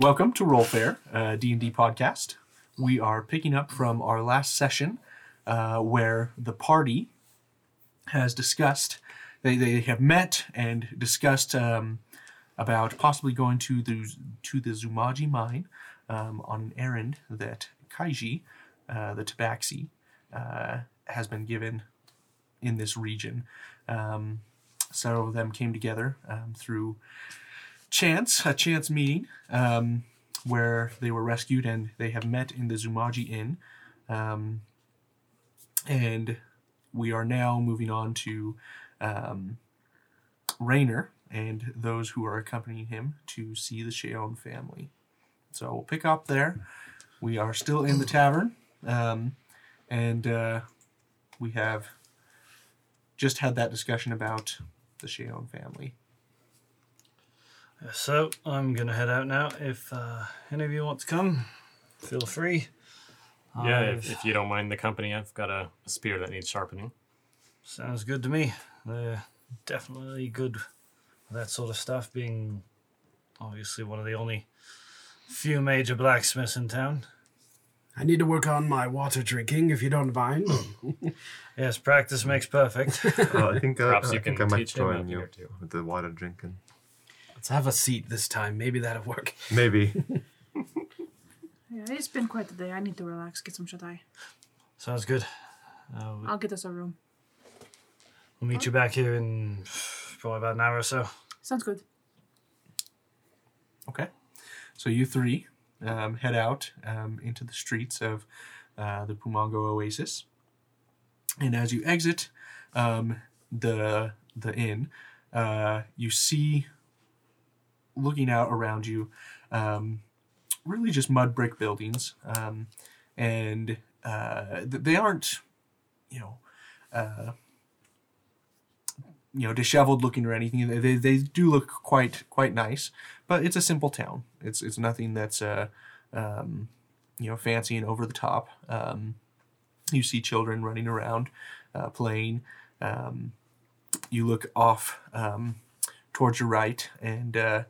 Welcome to RollFare, uh, D&D podcast. We are picking up from our last session uh, where the party has discussed, they, they have met and discussed um, about possibly going to the, to the Zumaji mine um, on an errand that Keiji, uh, the Tabaxi, uh, has been given in this region. Um, several of them came together um, through chance, a chance meeting, um, where they were rescued and they have met in the Zumaji Inn. Um, and we are now moving on to um, Rainer and those who are accompanying him to see the Sheon family. So we'll pick up there. We are still in the tavern, um, and uh, we have just had that discussion about the Sheon family. So I'm gonna head out now. If uh, any of you want to come, feel free. Yeah, I've- if, if you don't mind the company, I've got a, a spear that needs sharpening. Sounds good to me. They're definitely good with that sort of stuff, being obviously one of the only few major blacksmiths in town. I need to work on my water drinking, if you don't mind. Yes, practice makes perfect. I think, uh, Perhaps I you think can I might teach him a join thing you or two. with the water drinking. Let's have a seat this time. Maybe that'll work. Maybe. Yeah, it's been quite the day. I need to relax, get some shut eye. Sounds good. Uh, I'll get us a room. we'll meet you back here in probably about an hour or so. Sounds good. Okay. So you three um, head out um, into the streets of uh, the Pumaango Oasis, and as you exit um, the the inn, uh, you see, looking out around you, um, really just mud brick buildings, um, and uh, they aren't, you know. Uh, you know, disheveled looking or anything. They, they, do look quite quite nice, but it's a simple town. It's it's nothing that's uh, um, you know fancy and over the top. Um, you see children running around, uh, playing. Um, you look off um, towards your right, and uh,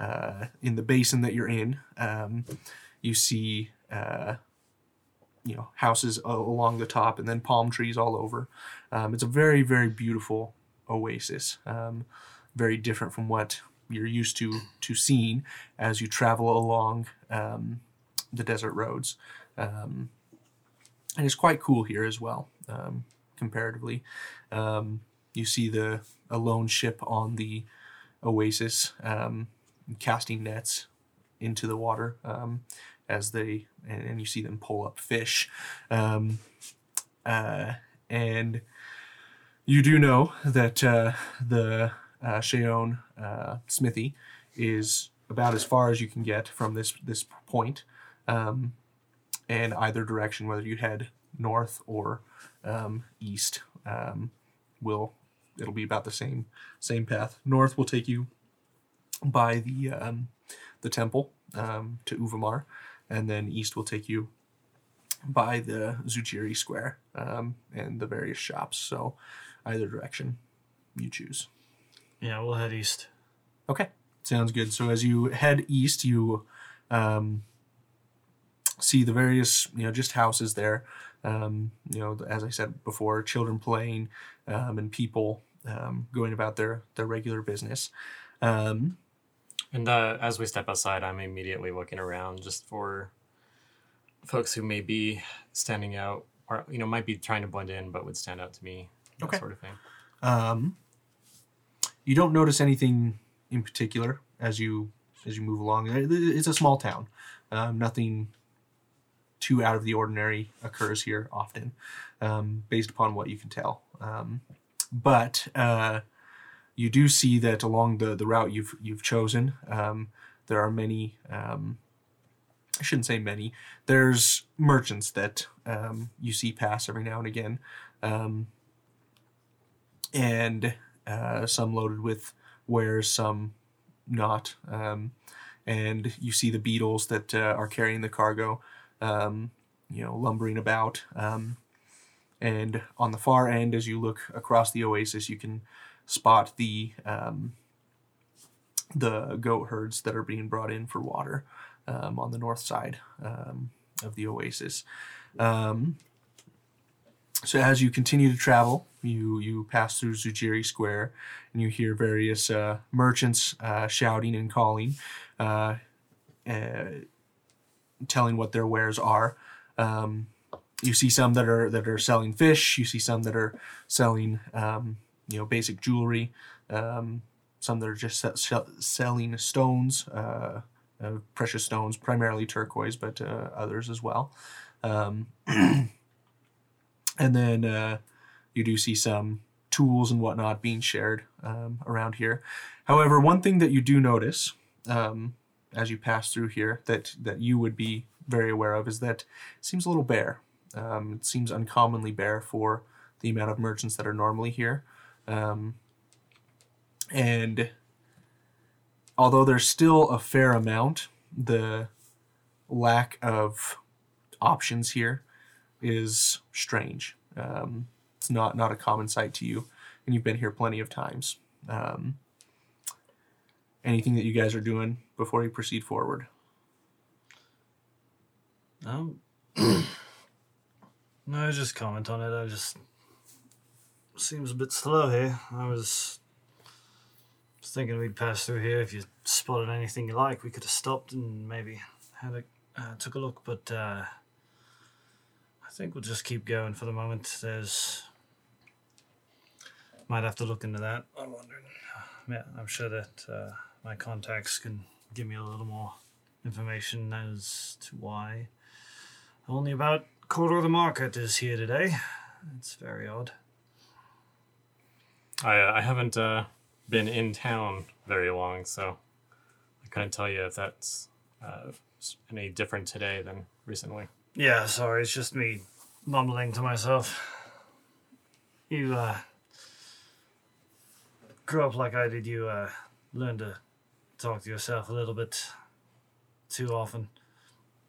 uh, in the basin that you're in, um, you see uh, you know houses along the top, and then palm trees all over. Um, it's a very very beautiful oasis. Um, very different from what you're used to to seeing as you travel along um, the desert roads. Um, and it's quite cool here as well, um, comparatively. You see the a lone ship on the oasis um, casting nets into the water um, as they and, and you see them pull up fish. Um, uh, and you do know that uh, the uh, uh, smithy is about as far as you can get from this this point, um, and either direction, whether you head north or um, east, um, will it'll be about the same same path. North will take you by the um, the temple um, to Uvamar, and then east will take you by the Zujiri Square um, and the various shops. So either direction you choose. Yeah, we'll head east. Okay, sounds good. So as you head east, you um, see the various, you know, just houses there. Um, you know, as I said before, children playing um, and people um, going about their their regular business. Um, And uh, as we step outside, I'm immediately looking around just for folks who may be standing out or, you know, might be trying to blend in but would stand out to me, that Okay. sort of thing. Um, you don't notice anything in particular as you as you move along. It's a small town. Um, nothing too out of the ordinary occurs here often, um, based upon what you can tell. Um, but uh, you do see that along the, the route you've you've chosen, um, there are many. Um, I shouldn't say many. There's merchants that um, you see pass every now and again. Um, and uh, some loaded with wares, some not. Um, and you see the beetles that uh, are carrying the cargo, um, you know, lumbering about. And on the far end, as you look across the oasis, you can spot the um, the goat herds that are being brought in for water um, on the north side um, of the oasis. Um, so as you continue to travel, you you pass through Zujiri Square, and you hear various uh, merchants uh, shouting and calling, uh, uh, telling what their wares are. Um, you see some that are that are selling fish. You see some that are selling um, you know basic jewelry. Um, some that are just se- se- selling stones, uh, uh, precious stones, primarily turquoise, but uh, others as well. Um, and then uh, you do see some tools and whatnot being shared um, around here. However, one thing that you do notice um, as you pass through here that that you would be very aware of is that it seems a little bare. Um, it seems uncommonly bare for the amount of merchants that are normally here. Um, and although there's still a fair amount, the lack of options here is strange. Um, it's not not a common sight to you, and you've been here plenty of times. Um, anything that you guys are doing before you proceed forward? Um, no, just comment on it. I just seems a bit slow here. I was thinking we'd pass through here. If you spotted anything you like, we could have stopped and maybe had a uh, took a look. But uh, I think we'll just keep going for the moment. There's might have to look into that. I'm wondering. Yeah, I'm sure that uh, my contacts can give me a little more information as to why only about quarter of the market is here today. It's very odd. I uh, I haven't uh, been in town very long, so I couldn't tell you if that's uh, any different today than recently. Yeah, sorry, it's just me mumbling to myself. You uh grew up like I did, you uh learn to talk to yourself a little bit too often.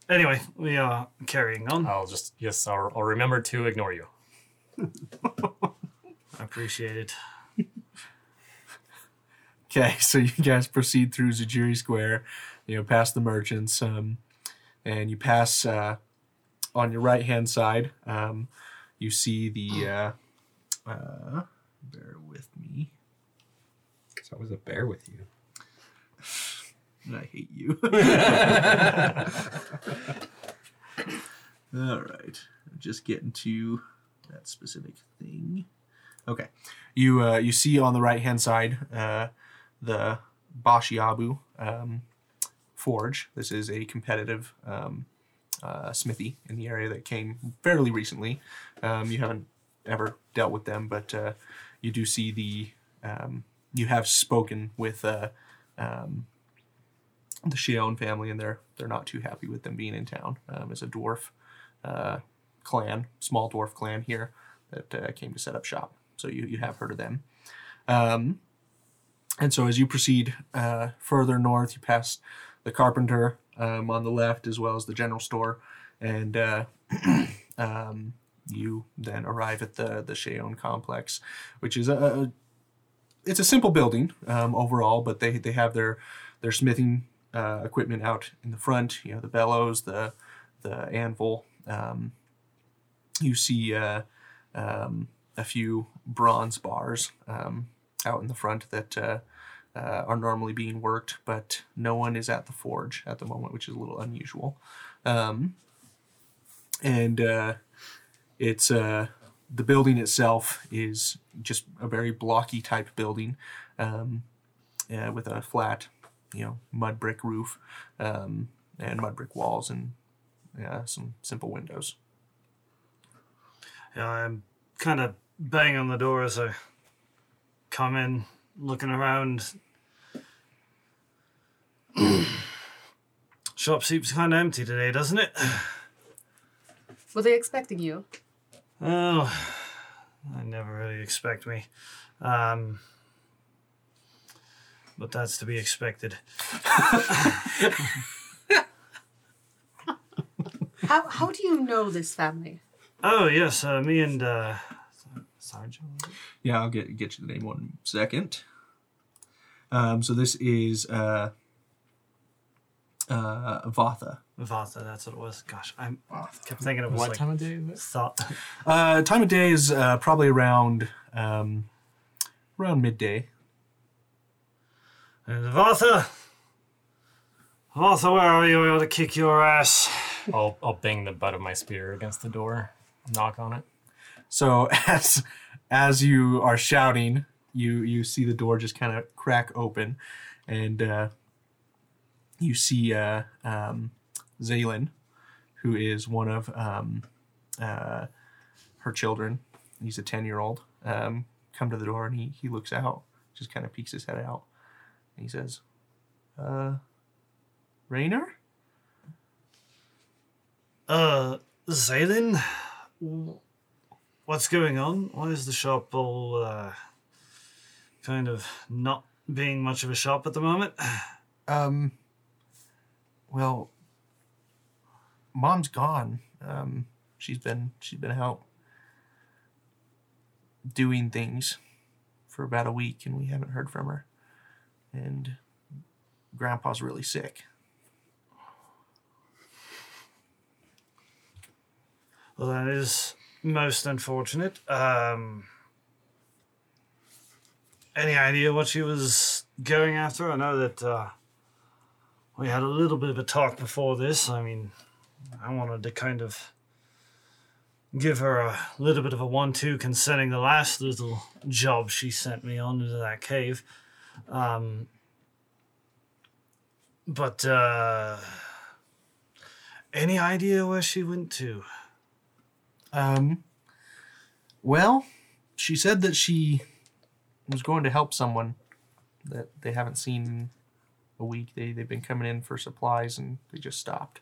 Anyway, we are carrying on. I'll just yes, I'll, I'll remember to ignore you. I appreciate it. Okay, so you guys proceed through Zujiri Square, you know, past the merchants, um, and you pass uh, on your right hand side. Um, you see the. Uh, uh, bear with me. Because I was a bear with you. I hate you. All right, just getting to that specific thing. Okay, you uh, you see on the right hand side uh, the Bashiabu um, Forge. This is a competitive um, uh, smithy in the area that came fairly recently. Um, you haven't ever dealt with them, but uh, you do see the um, you have spoken with uh, um, the Shion family, and they're they're not too happy with them being in town. Um, as a dwarf uh, clan, small dwarf clan here that uh, came to set up shop. So you you have heard of them. Um, and so as you proceed uh, further north, you pass the carpenter um, on the left, as well as the general store, and uh, um, you then arrive at the the Sheon complex, which is a, a it's a simple building um, overall, but they they have their their smithing uh, equipment out in the front. You know, the bellows, the the anvil. Um, you see uh, um, a few bronze bars um, out in the front that uh, uh, are normally being worked, but no one is at the forge at the moment, which is a little unusual. Um, and uh, it's uh, the building itself is just a very blocky type building um, uh, with a flat, you know, mud brick roof um, and mud brick walls and yeah, some simple windows. Yeah, I'm kind of banging on the door as I come in, looking around. Shop seems kind of empty today, doesn't it? Were they expecting you? Oh, I never really expect me. Um, but that's to be expected. How how do you know this family? Oh yes, uh, me and uh, Sergeant. Yeah, I'll get get you the name one second. Um, so this is uh, uh, Vatha. Vata, that's what it was. Gosh, I kept thinking it was What like time of day is it? thought. Uh, time of day is uh, probably around um, around midday. And Vatha, Vata, where are you? I ought to kick your ass. I'll I'll bang the butt of my spear against the door, knock on it. So as as you are shouting, you you see the door just kind of crack open, and uh, you see uh, um, Zaylin, who is one of um, uh, her children. He's a ten year old. Um, come to the door and he he looks out, just kind of peeks his head out, and he says, "Uh, Rainer." Uh, Zaylin, what's going on? Why is the shop all uh, kind of not being much of a shop at the moment? Um. Well, mom's gone. Um, she's been she's been out doing things for about a week, and we haven't heard from her. And grandpa's really sick. Well, that is most unfortunate. Um, any idea what she was going after? I know that uh, we had a little bit of a talk before this. I mean, I wanted to kind of give her a little bit of a one-two concerning the last little job she sent me on into that cave. Um, but uh, any idea where she went to? Um. Well, she said that she was going to help someone that they haven't seen in a week. They they've been coming in for supplies and they just stopped.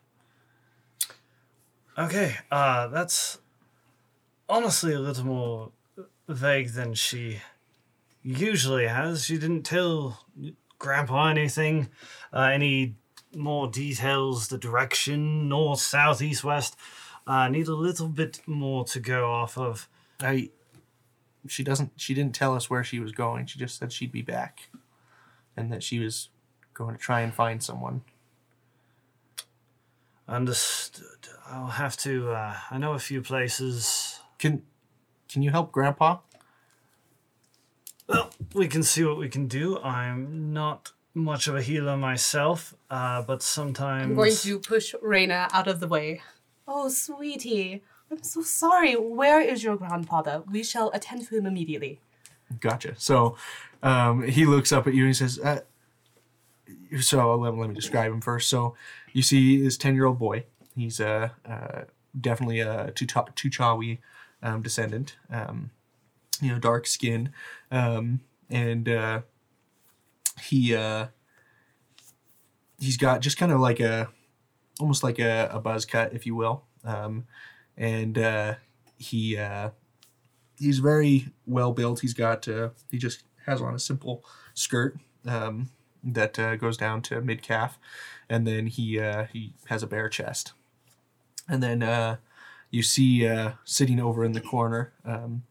Okay, uh, that's honestly a little more vague than she usually has. She didn't tell Grandpa anything, uh, any more details, the direction, north, south, east, west. I need a little bit more to go off of. I she doesn't she didn't tell us where she was going. She just said she'd be back and that she was going to try and find someone. Understood. I'll have to. Uh, I know a few places. Can can you help grandpa? Well, we can see what we can do. I'm not much of a healer myself, uh, but sometimes. I'm going to push Rainer out of the way. Oh, sweetie. I'm so sorry. Where is your grandfather? We shall attend to him immediately. Gotcha. So um, he looks up at you and he says, uh, "So let, let me describe him first. So you see this ten year old boy. He's uh, uh, definitely a Tuchawi um, descendant. Um, you know, dark skin, um, and uh, he uh, he's got just kind of like a almost like a, a buzz cut, if you will. Um, and uh, he uh, he's very well built. He's got uh, he just has on a simple skirt um, that uh, goes down to mid calf, and then he uh, he has a bare chest. And then uh, you see sitting over in the corner um,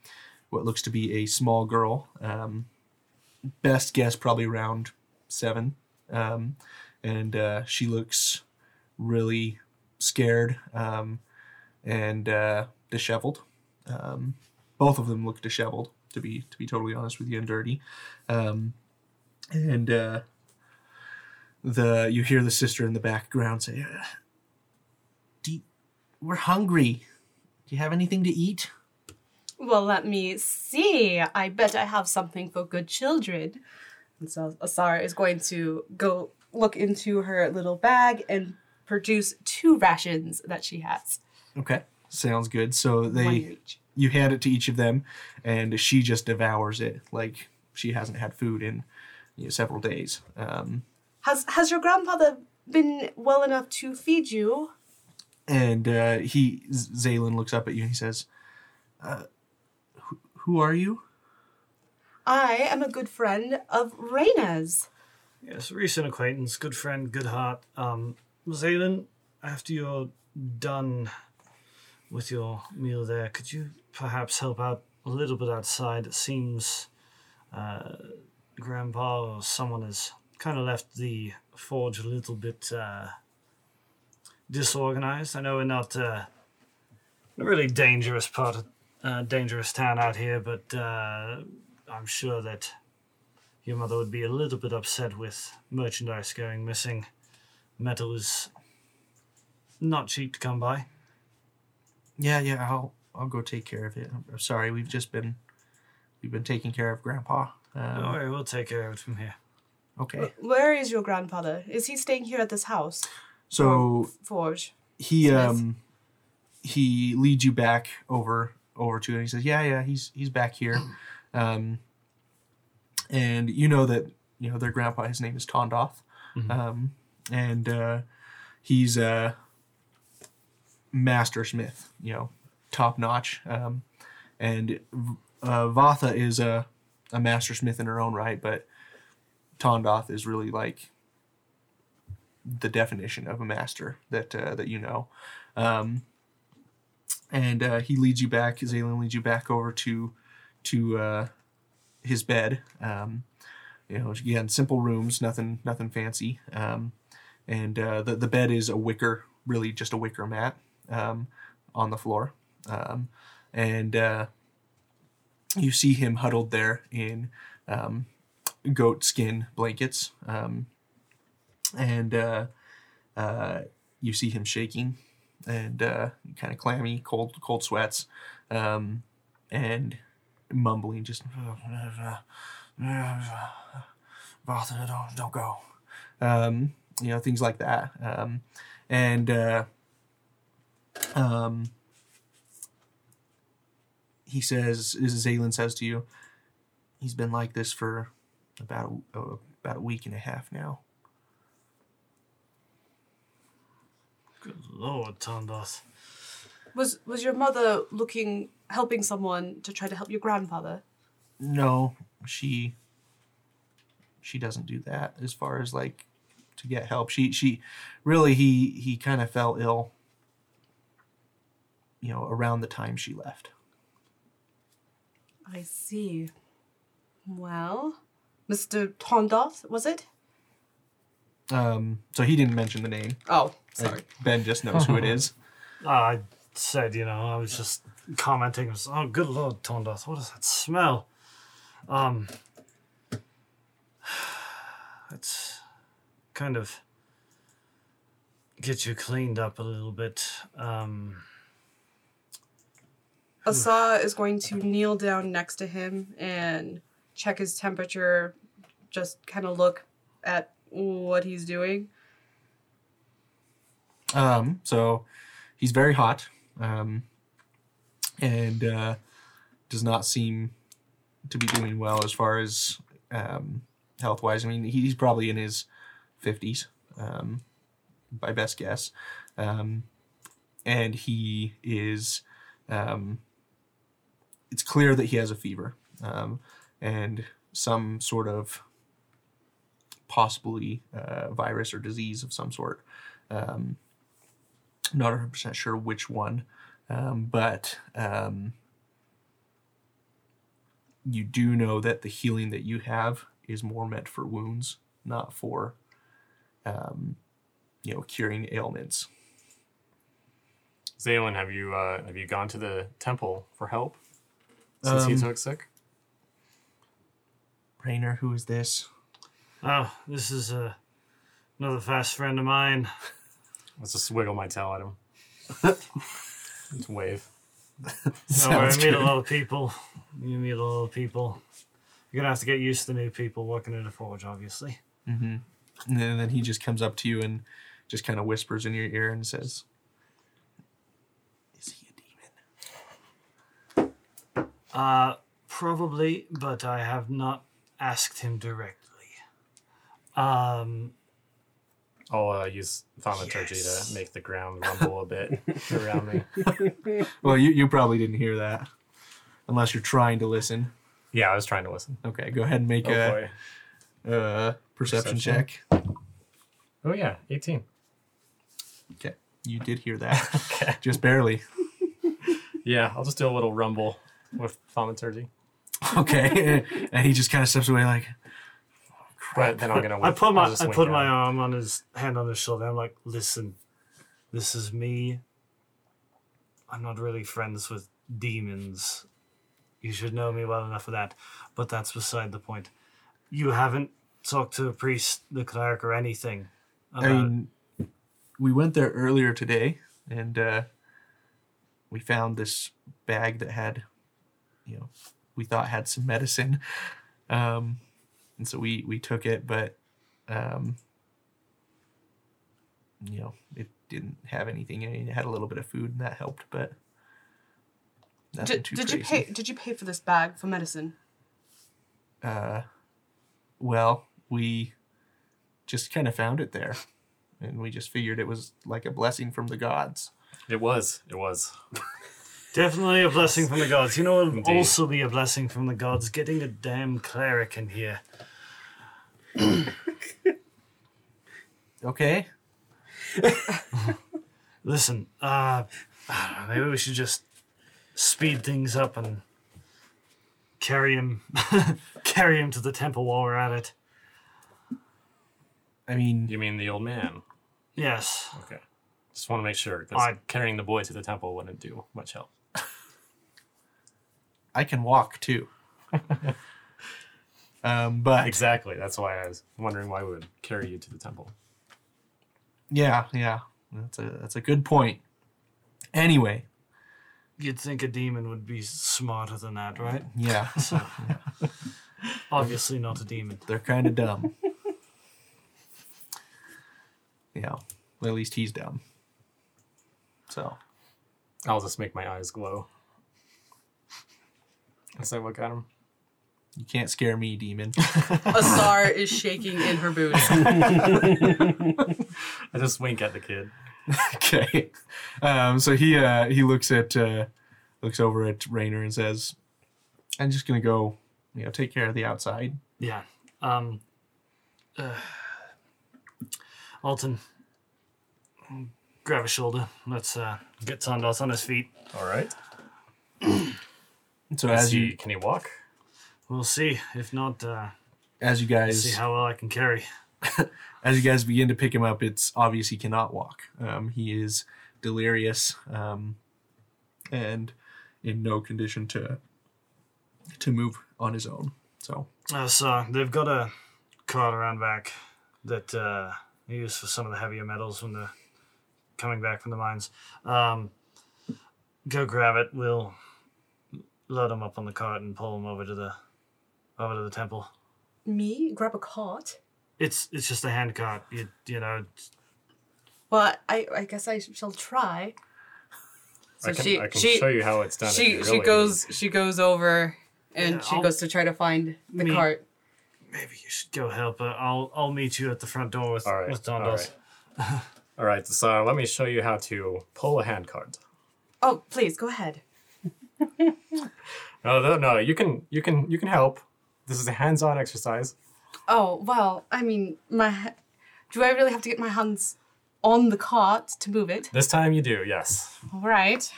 what looks to be a small girl. Um, best guess probably around seven, um, and she looks really scared um, and uh, disheveled. Um, both of them look disheveled, to be to be totally honest with you, and dirty. Um, and uh, the you hear the sister in the background say, "Uh, "Do you- we're hungry? Do you have anything to eat?" Well, let me see. I bet I have something for good children. And so Asara is going to go look into her little bag and produce two rations that she has. Okay, sounds good. So they you hand it to each of them, and she just devours it like she hasn't had food in you know, several days. Um, Has has your grandfather been well enough to feed you? and uh, he Zaylin looks up at you and he says, uh, who, "Who are you?" I am a good friend of Rainer's. Yes, recent acquaintance, good friend, good heart. Um, Zaylin, after you're done with your meal there, could you perhaps help out a little bit outside? It seems uh, Grandpa or someone has kind of left the forge a little bit uh, disorganized. I know we're not uh, a really dangerous part of uh, dangerous town out here, but uh, I'm sure that your mother would be a little bit upset with merchandise going missing. Metal is not cheap to come by. Yeah, yeah, I'll I'll go take care of it. I'm I'm sorry, we've just been we've been taking care of Grandpa. Don't Um, worry, we'll take care of it from here. okay, Where is your grandfather? Is he staying here at this house? so Forge. he Smith. um he leads you back over over to it. And he says, "Yeah, yeah, he's he's back here." Um, and you know that you know their grandpa. His name is Tondoth, um, and uh, he's a master smith. You know, top notch. Um, and uh, Vatha is a a master smith in her own right, but Tondoth is really like the definition of a master that uh, that you know. Um, and uh, he leads you back. Zalen leads you back over to to uh, his bed. Um, you know, again, simple rooms, nothing nothing fancy. Um, and uh, the the bed is a wicker, really just a wicker mat um, on the floor. Um, and uh, you see him huddled there in um, goat skin blankets. Um, and uh, uh, you see him shaking and uh, kind of clammy, cold, cold sweats, um, and mumbling, just don't, don't go, um, you know, things like that, um, and uh, um, he says, is Zaylin says to you, he's been like this for about a, about a week and a half now. Good Lord, Tondoth. Was was your mother looking helping someone to try to help your grandfather? No, she she doesn't do that as far as like to get help. She she really he he kind of fell ill you know around the time she left. I see. Well, Mr. Tondoth, was it? Um so he didn't mention the name. Oh, Like, sorry. ben just knows who it is. I said, you know, I was just commenting. Was, oh, good Lord, Tondoth, what does that smell? Um, it's kind of get you cleaned up a little bit. Um, Asar is going to kneel down next to him and check his temperature, just kind of look at what he's doing. Um so he's very hot. Um and uh does not seem to be doing well as far as um health wise. I mean, he's probably in his 50s, um, by best guess. Um, and he is, um, it's clear that he has a fever um, and some sort of possibly uh, virus or disease of some sort. Um, not 100% sure which one, um, but um, you do know that the healing that you have is more meant for wounds, not for, um, you know, curing ailments. Zaylin, have you uh, have you gone to the temple for help since he Um, took sick? Rainer, who is this? oh, this is uh, another fast friend of mine. Let's just wiggle my tail at him. Just wave. No, I meet a lot of people. You meet a lot of people. You're gonna have to get used to the new people working in a forge, obviously. Mm-hmm. And then, then he just comes up to you and just kind of whispers in your ear and says, "Is he a demon?" Uh, probably, but I have not asked him directly. Um, I'll uh, use thaumaturgy Yes. to make the ground rumble a bit around me. Well, you, you probably didn't hear that, unless you're trying to listen. Yeah, I was trying to listen. Okay, go ahead and make Oh a, boy. Uh perception, Perception. check. Oh yeah, 18. Okay, you did hear that, okay. just barely. Yeah, I'll just do a little rumble with thaumaturgy. Okay, and he just kind of steps away, like, But then I'm gonna. I put my I put at my arm on his hand on his shoulder. I'm like, listen, this is me. I'm not really friends with demons. You should know me well enough for that. But that's beside the point. You haven't talked to a priest, the cleric, or anything. I mean, we went there earlier today, and uh, we found this bag that had, you know, we thought had some medicine, um, and so we we took it, but, um, you know, it didn't have anything. I mean, it had a little bit of food, and that helped, but nothing Did, too did you pay? Did you pay for this bag for medicine? Uh, well, we just kind of found it there, and we just figured it was like a blessing from the gods. It was. It was. definitely a blessing from the gods. You know, it'll Indeed. also be a blessing from the gods getting a damn cleric in here. Okay. Listen, uh, I don't know, maybe we should just speed things up and carry him, carry him to the temple while we're at it. I mean, You mean the old man? Yes. Okay. Just want to make sure because I- carrying the boy to the temple wouldn't do much help. I can walk too. um, but Exactly. That's why I was wondering why we would carry you to the temple. yeah, yeah, that's a that's a good point. Anyway, You'd think a demon would be smarter than that, right? yeah, Obviously not a demon. they're kind of dumb. yeah, well, at least he's dumb. So I'll just make my eyes glow as I look at him. you can't scare me, demon. Asar is shaking in her boots. I just wink at the kid. okay. Um, so he uh, he looks at uh, looks over at Rainer and says, "I'm just gonna go, you know, take care of the outside." Yeah. Um. Uh, Altan, grab a shoulder. Let's uh, get Sandos on his feet. All right. So As as he, you can he walk? We'll see. If not, uh, as you guys see how well I can carry. as you guys begin to pick him up, it's obvious he cannot walk. Um, he is delirious um, and in no condition to to move on his own. So Uh, so they've got a cart around back that uh, they use for some of the heavier metals when they're coming back from the mines. Um, go grab it. We'll load him up on the cart and pull him over to the over to the temple. Me grab a cart. It's it's just a hand cart. You you know. Well, I I guess I shall try. So I can, she I can she show you how it's done. she you she really goes she goes over and Yeah, she I'll- goes to try to find the Me- cart. Maybe you should go help her. I'll I'll meet you at the front door with All right. with All Dondos. right. All right. So let me show you how to pull a hand cart. Oh, please go ahead. No, no, no. You can, you can, you can help. This is a hands-on exercise. Oh well, I mean, my do I really have to get my hands on the cart to move it? This time you do, yes. All right.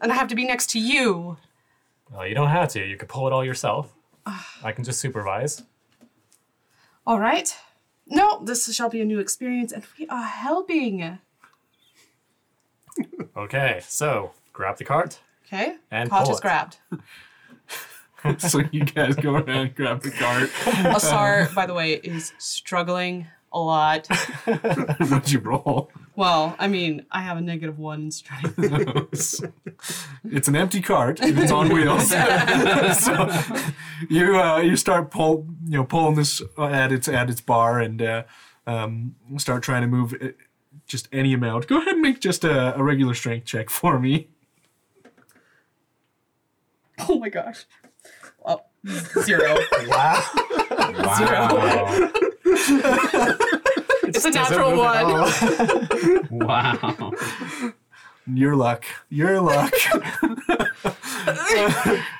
And I have to be next to you. Well, you don't have to. You could pull it all yourself. I can just supervise. All right. No, this shall be a new experience, and we are helping. Okay. So grab the cart. Okay. And cart pull is it. grabbed. so you guys go around and grab the cart. Asar, by the way, is struggling a lot. What'd you roll? Well, I mean, I have a negative one in strength. it's an empty cart and it's on wheels. so you uh, you start pull you know pulling this at its at its bar and uh, um, start trying to move it, just any amount. Go ahead and make just a, a regular strength check for me. oh my gosh. Zero. Wow. Wow. It's a natural one. wow. Your luck. Your luck.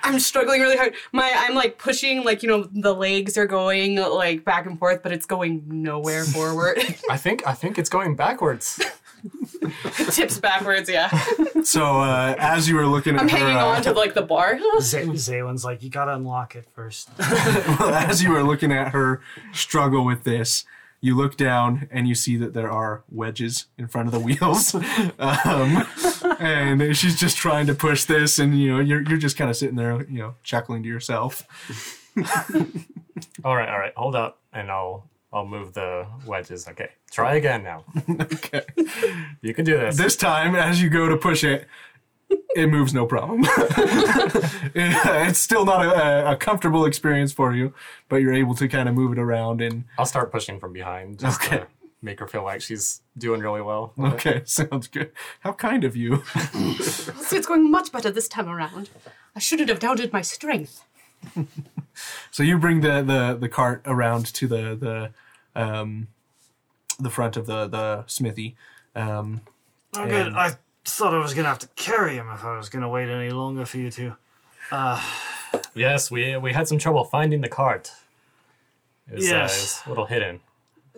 I'm struggling really hard. My I'm like pushing like you know the legs are going like back and forth, but it's going nowhere forward. I think, I think it's going backwards. Tips backwards, yeah. So uh, as you were looking at I'm her, hanging uh, on to like the bar. Z- Zaywin's like, you gotta unlock it first. well, as you were looking at her struggle with this, you look down and you see that there are wedges in front of the wheels, um, and she's just trying to push this, and you know you're you're just kind of sitting there, you know, chuckling to yourself. All right, all right. Hold up, and I'll I'll move the wedges. Okay, try again now. okay. You can do this. This time, as you go to push it, it moves no problem. it's still not a, a comfortable experience for you, but you're able to kind of move it around and I'll start pushing from behind just Okay. to make her feel like she's doing really well. okay, sounds good. How kind of you. See, it's going much better this time around. I shouldn't have doubted my strength. So you bring the the, the cart around to the the um, the front of the the smithy. Um, Oh, good. And- I thought I was gonna have to carry him if I was gonna wait any longer for you two. Yes, we we had some trouble finding the cart. It was, uh, Yes. it was a little hidden.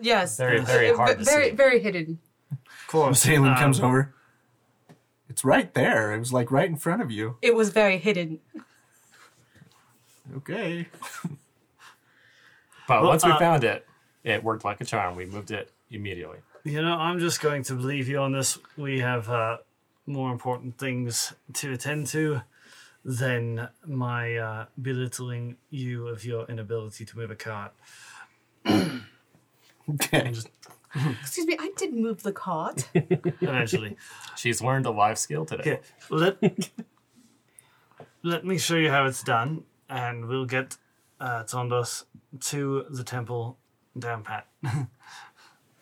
Yes. Very, very Uh, hard ve- to very, see. very hidden. Of course. Salem comes um, over. It's right there. It was like right in front of you. It was very hidden. Okay. But Well, once we uh, found it, it worked like a charm. We moved it immediately. You know, I'm just going to believe you on this. We have uh, more important things to attend to than my uh, belittling you of your inability to move a cart. Okay. Excuse me, I did move the cart. Eventually. She's learned a life skill today. Okay, let let me show you how it's done, and we'll get uh, Tondos to the temple down pat.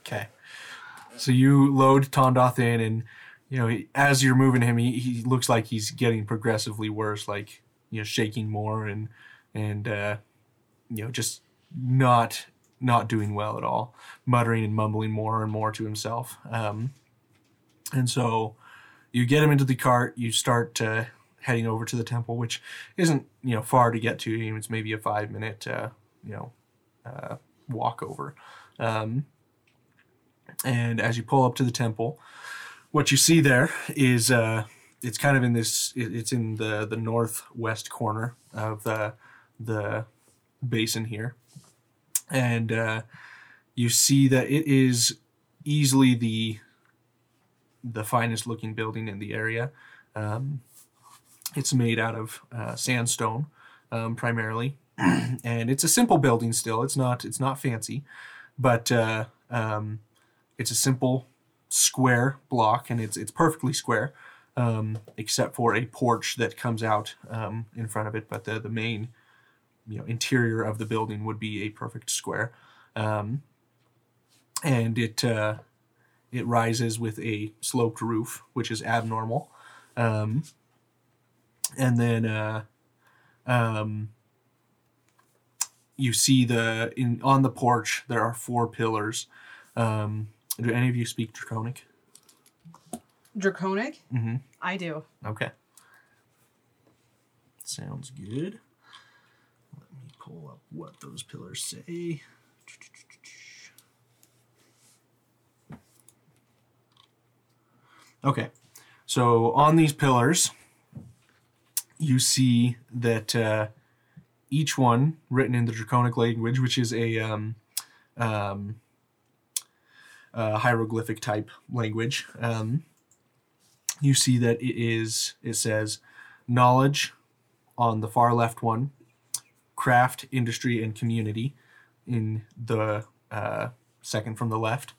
Okay. So you load Tondoth in, and you know he, as you're moving him, he, he looks like he's getting progressively worse, like you know shaking more and and uh, you know just not not doing well at all, muttering and mumbling more and more to himself. Um, and so you get him into the cart. You start uh, heading over to the temple, which isn't you know far to get to. It's maybe a five minute uh, you know uh, walk over. Um, and as you pull up to the temple, what you see there is uh, it's kind of in this. It's in the the northwest corner of the the basin here, and uh, you see that it is easily the the finest looking building in the area. Um, it's made out of uh, sandstone um, primarily, and it's a simple building still. It's not it's not fancy, but uh, um, it's a simple square block, and it's it's perfectly square, um, except for a porch that comes out um, in front of it. But the the main you know interior of the building would be a perfect square, um, and it uh, it rises with a sloped roof, which is abnormal, um, and then. Uh, um, you see the in on the porch there are four pillars. Um, do any of you speak Draconic? Draconic? Mhm. I do. Okay. Sounds good. Let me pull up what those pillars say. Okay. So on these pillars, you see that uh, each one written in the Draconic language, which is a um, um, uh, hieroglyphic type language. Um, you see that it is it says knowledge on the far left one, craft, industry, and community in the uh, second from the left,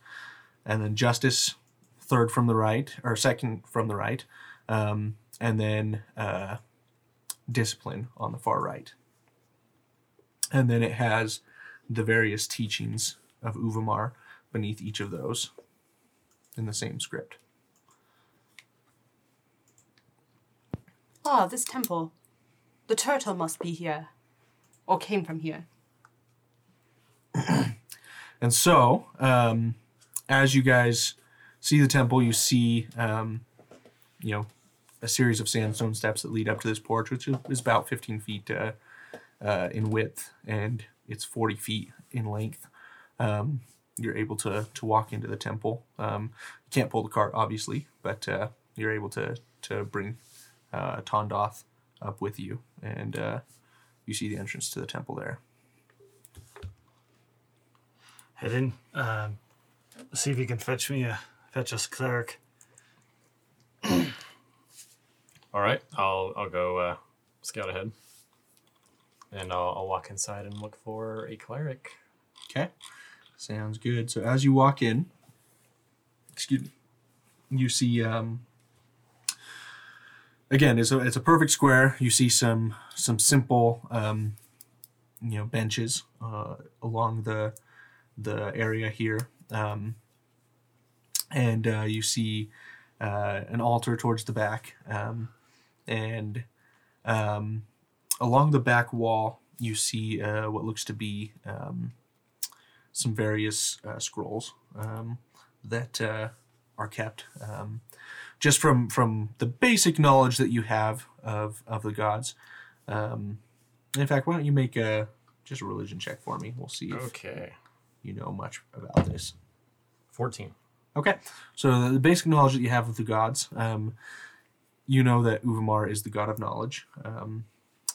and then justice third from the right or second from the right, um, and then uh, discipline on the far right. And then it has the various teachings of Uvamar beneath each of those in the same script. Ah, this temple. The turtle must be here. Or came from here. And so, um, as you guys see the temple, you see, um, you know, a series of sandstone steps that lead up to this porch, which is about 15 feet uh, uh, in width and it's 40 feet in length. Um, you're able to to walk into the temple. Um, you can't pull the cart, obviously, but uh, you're able to to bring uh, Tondoth up with you, and uh, you see the entrance to the temple there. Head in. Um, see if you can fetch me a fetch us cleric. All right, I'll I'll go uh, scout ahead, and I'll, I'll walk inside and look for a cleric. Okay, sounds good. So as you walk in, excuse me, you see um, again it's a it's a perfect square. You see some some simple um, you know benches uh, along the the area here, um, and uh, you see uh, an altar towards the back, um, and um, along the back wall you see uh, what looks to be um, some various uh, scrolls um, that uh, are kept. Um, just from from the basic knowledge that you have of of the gods. Um, in fact, why don't you make a just a religion check for me? We'll see if Okay, you know much about this. fourteen. Okay, so the basic knowledge that you have of the gods, um, you know that Uzeumaar is the god of knowledge, um,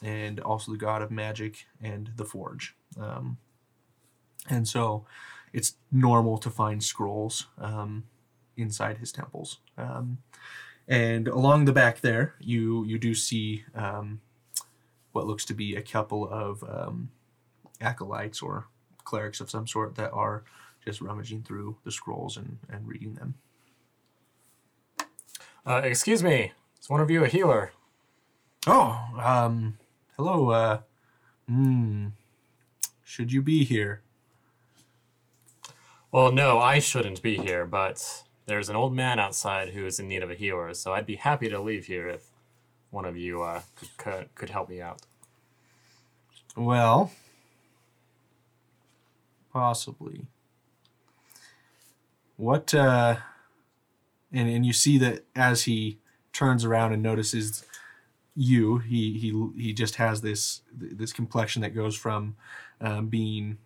and also the god of magic and the forge. Um, and so, it's normal to find scrolls um, inside his temples. Um, and along the back there, you you do see um, what looks to be a couple of um, acolytes or clerics of some sort that are just rummaging through the scrolls and, and reading them. Uh, excuse me, is one of you a healer? Oh, um, hello, uh, hmm, should you be here? Well, no, I shouldn't be here, but there's an old man outside who is in need of a healer, so I'd be happy to leave here if one of you uh, could, could, could help me out. Well, possibly. What, uh, and, and you see that as he turns around and notices you, he, he, he just has this, this complexion that goes from, um, being,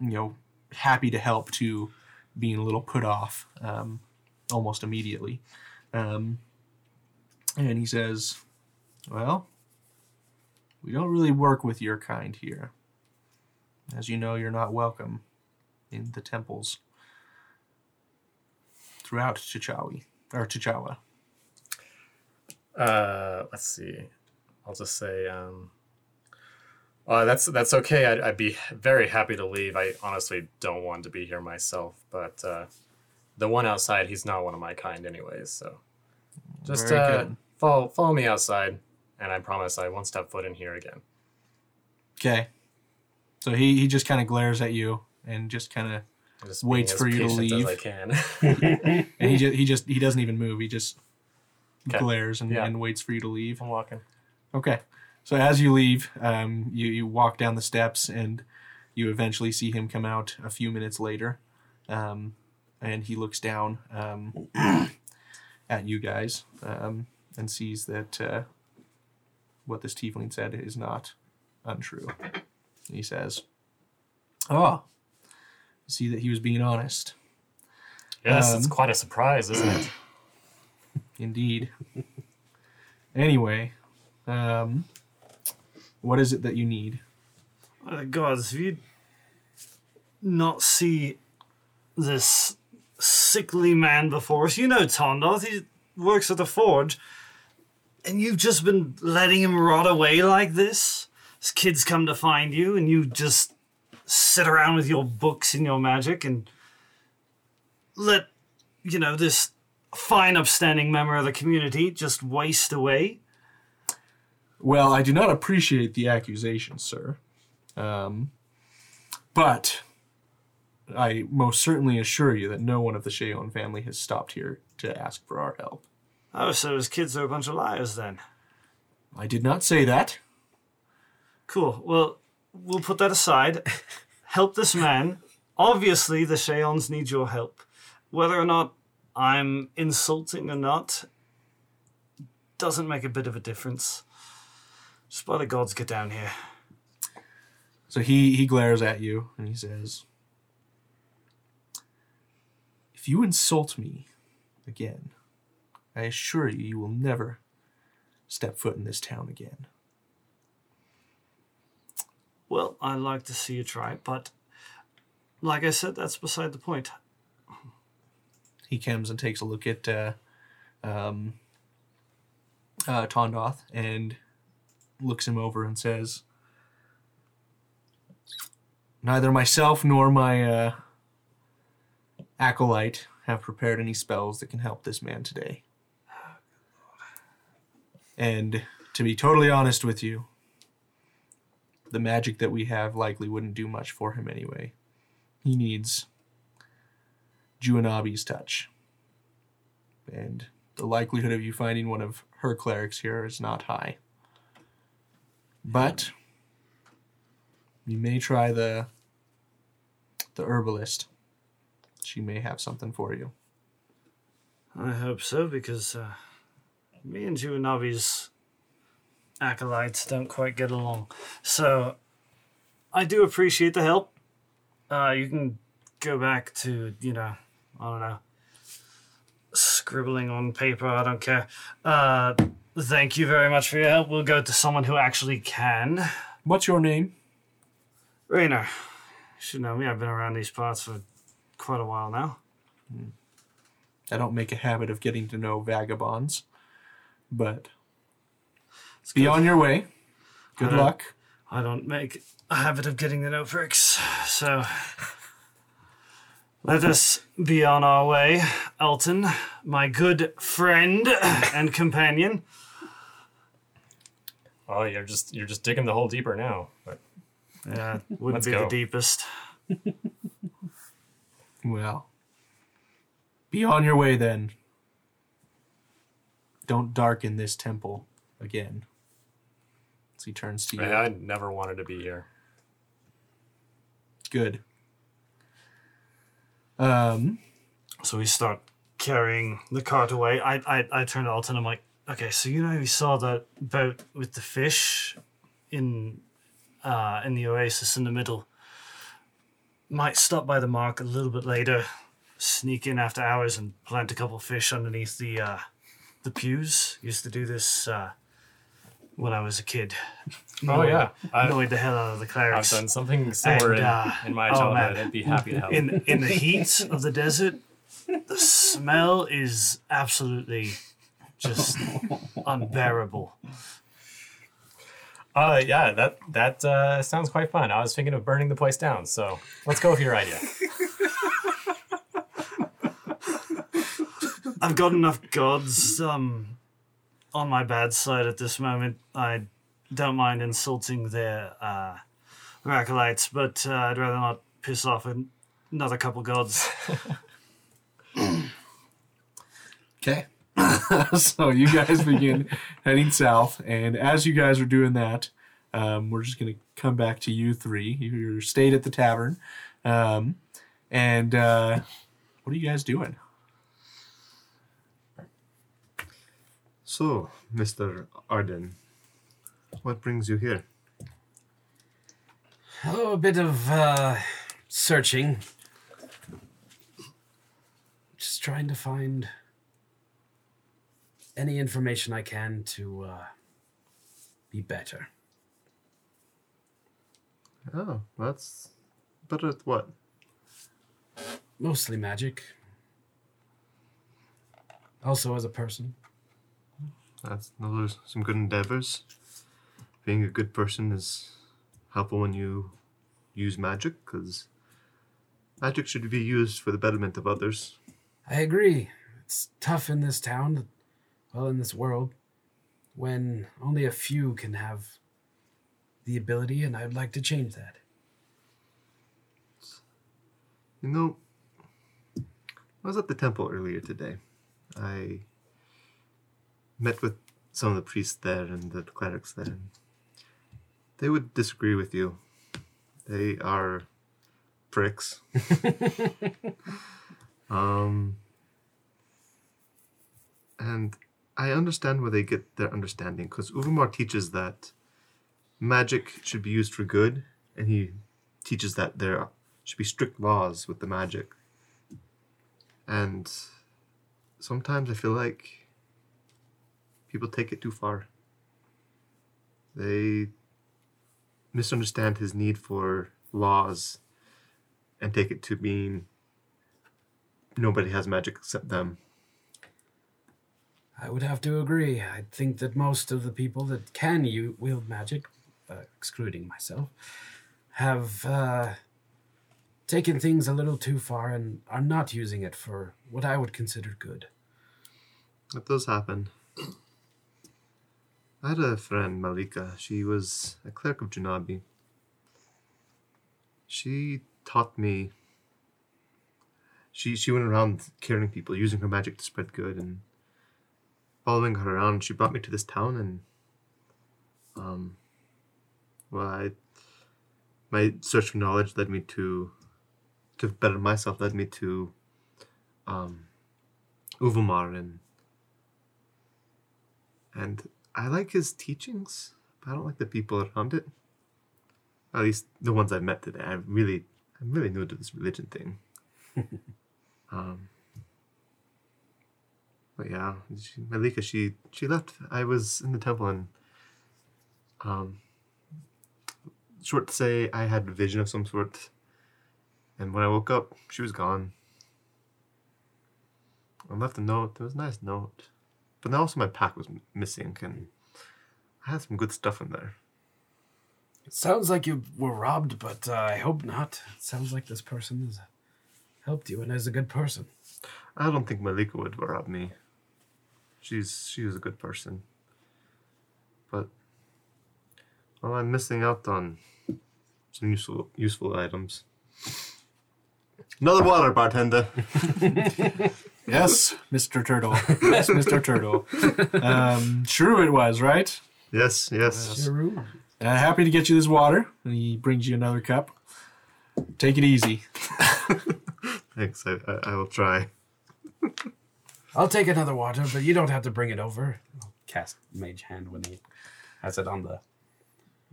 you know, happy to help to being a little put off, um, almost immediately. Um, and he says, well, we don't really work with your kind here. As you know, you're not welcome in the temples throughout Chichawi or Chichawa. Uh, let's see. I'll just say, um, uh, that's that's okay. I'd, I'd be very happy to leave. I honestly don't want to be here myself, but uh, the one outside, he's not one of my kind, anyways. So just uh, follow follow me outside, and I promise I won't step foot in here again. Okay. So he, he just kind of glares at you and just kind of Waits for you to leave. as I can. and he just he just he doesn't even move. He just Okay. glares and, Yeah. and waits for you to leave. I'm walking. Okay. So as you leave, um, you, you walk down the steps and you eventually see him come out a few minutes later. Um, and he looks down um, at you guys um, and sees that uh, what this tiefling said is not untrue. He says, Oh, see that he was being honest. Yes, it's Um, quite a surprise, isn't it? Indeed. anyway, um, what is it that you need? Uh, gods, if you not see this sickly man before us, you know Tondoth, he works at the forge, and you've just been letting him rot away like this? His kids come to find you, and you just sit around with your books and your magic and let, you know, this fine, upstanding member of the community just waste away? Well, I do not appreciate the accusation, sir. Um, but I most certainly assure you that no one of the Sheon family has stopped here to ask for our help. Oh, so his kids are a bunch of liars then. I did not say that. Cool. Well, we'll put that aside. help this man. Obviously, the Sheons need your help. Whether or not I'm insulting or not doesn't make a bit of a difference. Just by the gods, get down here. So he he glares at you and he says, If you insult me again, I assure you, you will never step foot in this town again. Well, I'd like to see you try, but like I said, that's beside the point. He comes and takes a look at uh, um, uh, Tondoth and looks him over and says, Neither myself nor my uh, acolyte have prepared any spells that can help this man today. And to be totally honest with you, the magic that we have likely wouldn't do much for him anyway. He needs Juanabi's touch. And the likelihood of you finding one of her clerics here is not high. But you may try the the herbalist. She may have something for you. I hope so, because uh, me and Juanavi's acolytes don't quite get along. So I do appreciate the help. Uh, you can go back to, you know, I don't know, scribbling on paper. I don't care. Uh, thank you very much for your help. We'll go to someone who actually can. What's your name? Rainer, you should know me. I've been around these parts for quite a while now. I don't make a habit of getting to know vagabonds, but It's be good. on your way. Good don't- luck. I don't make a habit of getting to know pricks, so let us be on our way, Altan, my good friend and companion. Oh, you're just you're just digging the hole deeper now. But Yeah, wouldn't Let's be go. the deepest. Well, be on your way then. Don't darken this temple again. As he turns to you. I, I never wanted to be here. Good. Um, So we start carrying the cart away. I I, I turn to Altan. I'm like, okay, so you know we saw that boat with the fish in uh, in the oasis in the middle. Might stop by the mark a little bit later, sneak in after hours and plant a couple fish underneath the uh, the pews. Used to do this uh, when I was a kid. Oh yeah, I, annoyed the hell out of the I've done something similar And, uh, in, in my oh, childhood. man. I'd be happy to help. in in the heat of the desert, the smell is absolutely just unbearable. Uh, yeah, that that uh, sounds quite fun. I was thinking of burning the place down, so let's go with your idea. I've got enough gods um, on my bad side at this moment. I don't mind insulting their uh, acolytes, but uh, I'd rather not piss off an- another couple gods. Okay. so you guys begin heading south, and as you guys are doing that, um, we're just going to come back to you three. You stayed at the tavern, um, and uh, what are you guys doing? So, Mr. Arden, what brings you here? Oh, a bit of uh, searching. Just trying to find any information I can to uh, be better. Oh, that's better at what? Mostly magic. Also, as a person. That's those some good endeavors. Being a good person is helpful when you use magic, because magic should be used for the betterment of others. I agree. It's tough in this town, well, in this world, when only a few can have the ability, and I'd like to change that. You know, I was at the temple earlier today. I met with some of the priests there and the clerics there. And they would disagree with you. They are pricks. um, and I understand where they get their understanding because Uzeumaar teaches that magic should be used for good, and he teaches that there should be strict laws with the magic. And sometimes I feel like people take it too far. They misunderstand his need for laws and take it to mean nobody has magic except them. I would have to agree. I think that most of the people that can u- wield magic, uh, excluding myself, have uh, taken things a little too far and are not using it for what I would consider good. That does happen. I had a friend, Malika. She was a clerk of Janabi. She taught me. She she went around curing people, using her magic to spread good, and following her around, she brought me to this town, and um, well, I my search for knowledge led me to to better myself, led me to um, Uzeumaar and and I like his teachings, but I don't like the people around it. At least the ones I've met today. I'm really, I'm really new to this religion thing. um, but yeah, she, Malika, she she left. I was in the temple, and um, short to say, I had a vision of some sort. And when I woke up, she was gone. I left a note. It was a nice note. But then also my pack was m- missing, and I had some good stuff in there. It sounds like you were robbed, but uh, I hope not. It sounds like this person has helped you and is a good person. I don't think Malika would rob me. She's she was a good person. But well, I'm missing out on some useful useful items. Another water, bartender. Yes, Mr. Turtle. Yes, Mr. Turtle. Um, true, it was right. yes, yes. Sheru. Uh, happy to get you this water. And he brings you another cup. Take it easy. Thanks. I, I I will try. I'll take another water, but you don't have to bring it over. I'll cast Mage Hand when he has it on the,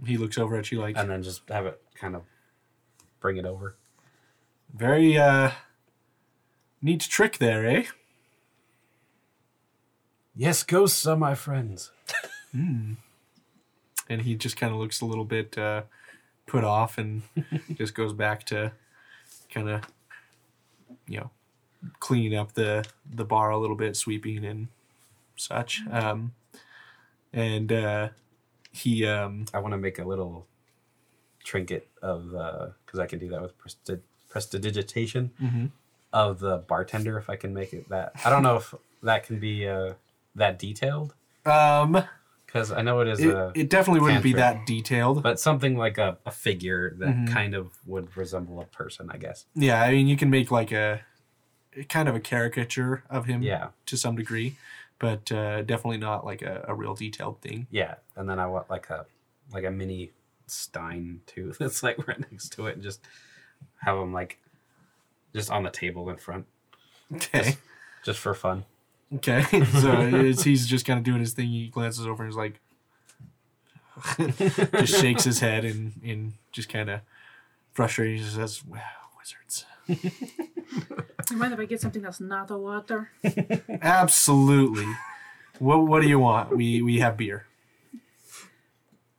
He looks over at you like and then just have it kind of bring it over. very uh, neat trick there, eh? Yes, ghosts are my friends. And he just kind of looks a little bit uh, put off and just goes back to kind of, you know, cleaning up the the bar a little bit, sweeping and such. Um, and uh, he um, I want to make a little trinket of because I can do that with presti- prestidigitation Mhm. Of the bartender if I can make it that. I don't know if that can be uh, that detailed um, because I know it is it, a it definitely wouldn't be that detailed. but something like a, a figure that Mhm. kind of would resemble a person, I guess. Yeah, I mean, you can make like a kind of a caricature of him Yeah, to some degree, but uh, definitely not like a, a real detailed thing. yeah, and then I want like a like a mini stein too that's like right next to it, and just have them like just on the table in front, Okay. just for fun. Okay. so it's, he's just kind of doing his thing. He glances over and is like, just shakes his head and, and just kind of frustrated. He just says, wow, wizards. You mind if I get something that's not a water? Absolutely. What, what do you want? We, we have beer.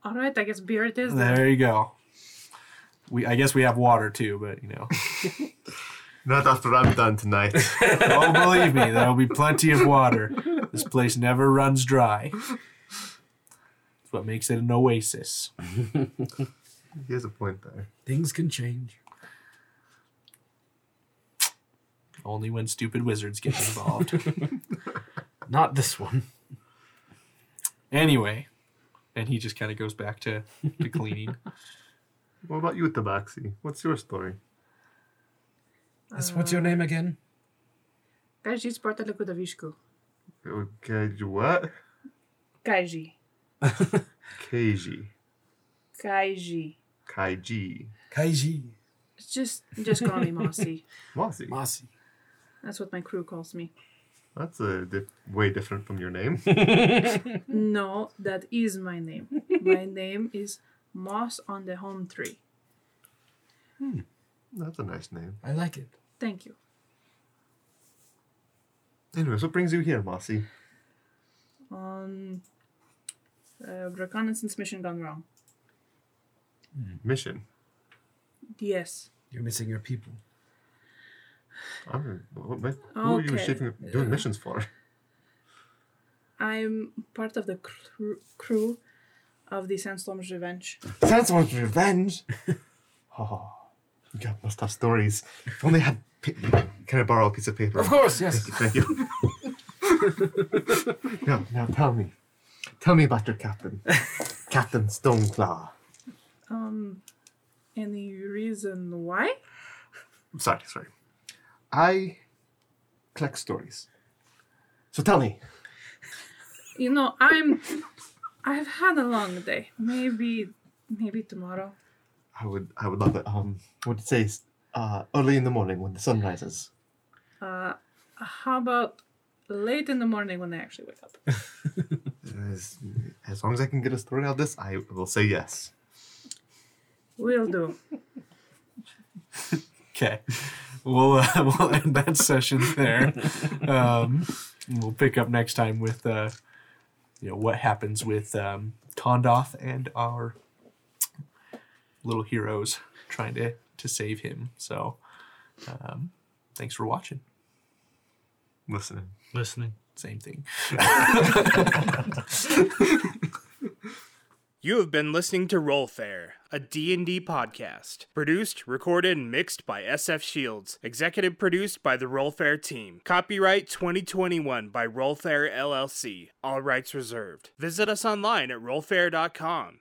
All right, I guess beer it is. Then. There you go. We, I guess we have water too, but you know, Not after I'm done tonight. oh, believe me, there'll be plenty of water. This place never runs dry. That's what makes it an oasis. he has a point there. Things can change. Only when stupid wizards get involved. Not this one. anyway, and he just kind of goes back to, to cleaning. What about you, Tabaxi? What's your story? Yes, what's your name again? Kaiji Spartale Kudavisku. Okay, you what? Kaiji. Keiji. Kaiji. Kaiji. Kaiji. Just just call me Mossy. Mossy. Mossy. That's what my crew calls me. That's a di- way different from your name. No, that is my name. My name is Moss on the Home Tree. Hmm. That's a nice name. I like it. Thank you. Anyways, what brings you here, Mossy? Um, uh, reconnaissance mission gone wrong. Mission. Yes. You're missing your people. I'm, what, what, who are you Okay. shaping, doing missions for? I'm part of the cr- crew of the Sandstorm's Revenge. Sandstorm's Revenge? oh, you guys must have stories. If only I had. Pa- Can I borrow a piece of paper? Of course, yes. Thank you. now, now tell me. Tell me about your captain. captain Stoneclaw. Um, any reason why? Sorry, sorry. I collect stories. So tell me. You know, I'm. I've had a long day. Maybe, maybe tomorrow. I would I would love it. Um, what did it say? Uh, early in the morning when the sun rises. Uh, how about late in the morning when I actually wake up? As, as long as I can get a story out of this, I will say yes. Will do. Okay, we'll uh, we'll end that session there. Um, we'll pick up next time with uh, you know what happens with um, Kondoth and our little heroes trying to to save him. So, um, thanks for watching. Listening. Listening. Same thing. You have been listening to RollFare, a D&D podcast. Produced, recorded, and mixed by SF Shields. Executive produced by the RollFare team. Copyright 2021 by RollFare LLC. All rights reserved. Visit us online at rollfare.com.